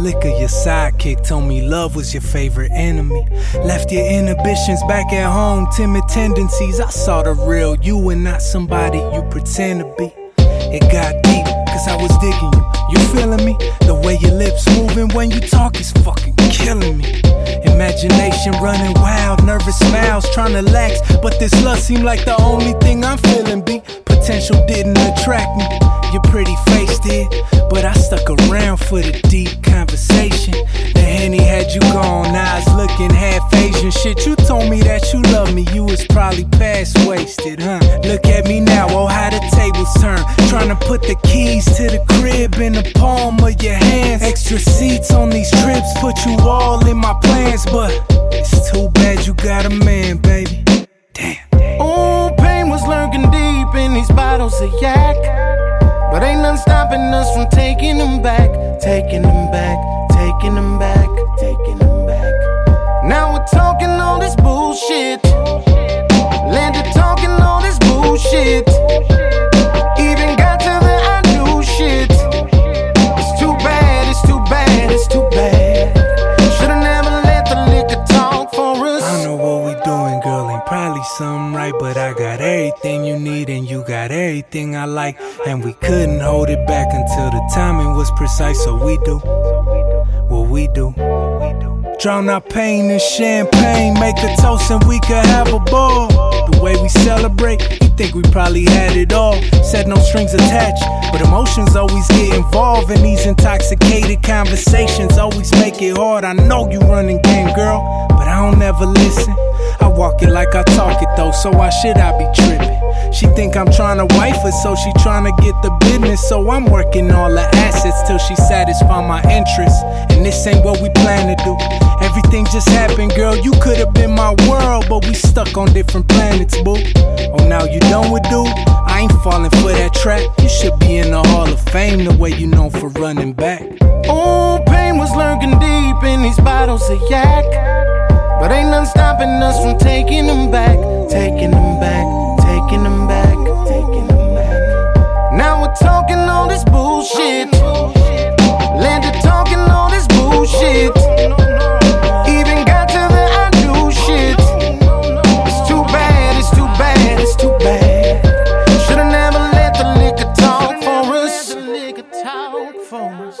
Liquor, your sidekick, told me love was your favorite enemy. Left your inhibitions back at home, timid tendencies. I saw the real you and not somebody you pretend to be. It got deep, cause I was digging you. You feeling me? The way your lips moving when you talk is fucking killing me. Imagination running wild, nervous smiles, trying to lax. But this lust seemed like the only thing I'm feeling. B potential didn't attract me. You're pretty for the deep conversation. The henny had you gone, eyes looking half Asian. Shit, you told me that you love me, you was probably past wasted, huh? Look at me now, oh how the tables turn. Trying to put the keys to the crib in the palm of your hands. Extra seats on these trips, put you all in my plans, but it's too bad you got a man, baby. Damn. Ooh, pain was lurking deep in these bottles of yak. Stopping us from taking them back, taking them back, taking them back, taking them back. Now we're talking all this bullshit. Right, but I got everything you need and you got everything I like. And we couldn't hold it back until the timing was precise. So we do what we do. Drown our pain in champagne, make a toast and we could have a ball. The way we celebrate, you think we probably had it all. Said no strings attached, but emotions always get involved in these intoxicated conversations. Always make it hard. I know you running game, girl, but I don't ever listen. Walk it like I talk it though, so why should I be tripping? She think I'm trying to wife her, so she trying to get the business. So I'm working all the assets till she satisfy my interests. And this ain't what we plan to do. Everything just happened, girl. You could have been my world, but we stuck on different planets, boo. Oh, now you done with dude? I ain't falling for that trap. You should be in the Hall of Fame the way you known for running back. Oh, pain was lurking deep in these bottles of yak. But ain't none stopping us from taking them back, taking them back, taking them back, taking them back. Now we're talking all this bullshit. Landed talking all this bullshit. Even got to the I do shit. It's too bad, it's too bad, it's too bad. Should've never let the liquor talk for us. Talk for us.